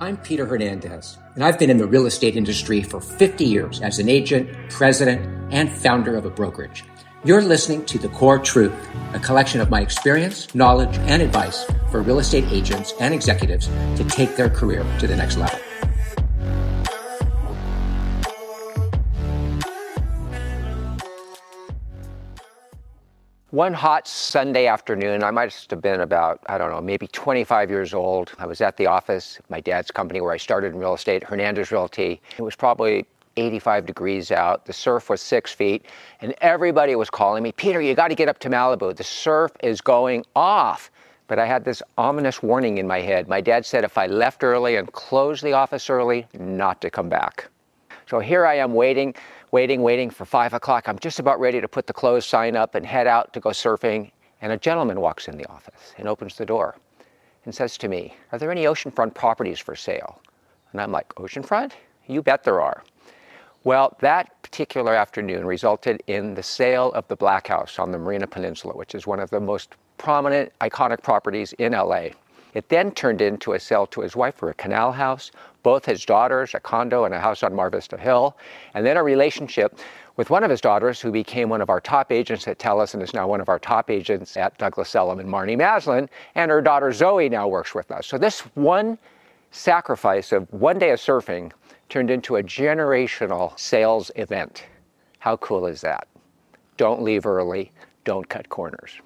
I'm Peter Hernandez, and I've been in the real estate industry for 50 years as an agent, president, and founder of a brokerage. You're listening to The Core Truth, a collection of my experience, knowledge, and advice for real estate agents and executives to take their career to the next level. One hot Sunday afternoon, I might have been about, I don't know, maybe 25 years old. I was at the office, my dad's company where I started in real estate, Hernandez Realty. It was probably 85 degrees out. The surf was six feet, and everybody was calling me, Peter, you got to get up to Malibu. The surf is going off. But I had this ominous warning in my head. My dad said if I left early and closed the office early, not to come back. So here I am waiting waiting, waiting for five o'clock. I'm just about ready to put the clothes sign up and head out to go surfing. And a gentleman walks in the office and opens the door and says to me, Are there any oceanfront properties for sale? And I'm like, Oceanfront? You bet there are. Well, that particular afternoon resulted in the sale of the Black House on the Marina Peninsula, which is one of the most prominent, iconic properties in LA. It then turned into a sale to his wife for a canal house, both his daughters, a condo, and a house on Mar Vista Hill, and then a relationship with one of his daughters, who became one of our top agents at Teles and is now one of our top agents at Douglas Elliman, Marnie Maslin, and her daughter Zoe now works with us. So this one sacrifice of one day of surfing turned into a generational sales event. How cool is that? Don't leave early, don't cut corners.